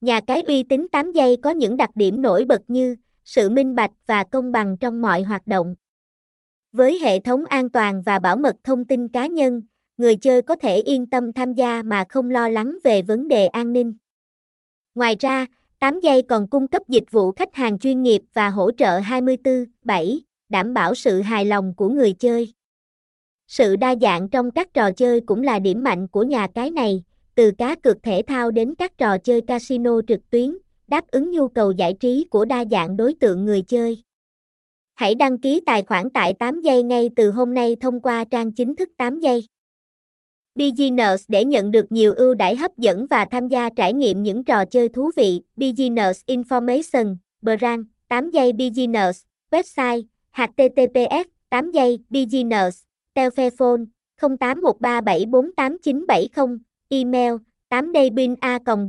Nhà cái uy tín 8 giây có những đặc điểm nổi bật như sự minh bạch và công bằng trong mọi hoạt động. Với hệ thống an toàn và bảo mật thông tin cá nhân, người chơi có thể yên tâm tham gia mà không lo lắng về vấn đề an ninh. Ngoài ra, 8 giây còn cung cấp dịch vụ khách hàng chuyên nghiệp và hỗ trợ 24/7, đảm bảo sự hài lòng của người chơi. Sự đa dạng trong các trò chơi cũng là điểm mạnh của nhà cái này, từ cá cược thể thao đến các trò chơi casino trực tuyến, đáp ứng nhu cầu giải trí của đa dạng đối tượng người chơi. Hãy đăng ký tài khoản tại 8 giây ngay từ hôm nay thông qua trang chính thức 8 giây. Beginners để nhận được nhiều ưu đãi hấp dẫn và tham gia trải nghiệm những trò chơi thú vị. Beginners Information, Brand, 8 giây Beginners, website, https, 8 giây Beginners, telephone, 0813748970, email, 8 daybin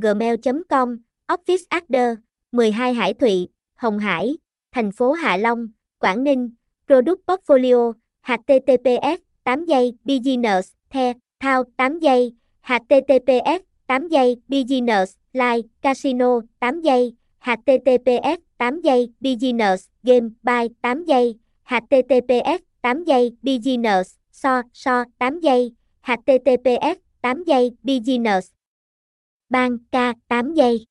gmail.com, office adder, 12 Hải Thụy, Hồng Hải, thành phố Hạ Long, Quảng Ninh, product portfolio, https, 8 giây Business the, thao 8 giây, https 8 giây Business live casino 8 giây, https 8 giây Business game Buy 8 giây, https 8 giây Business so so 8 giây, https 8 giây Business. ban k 8 giây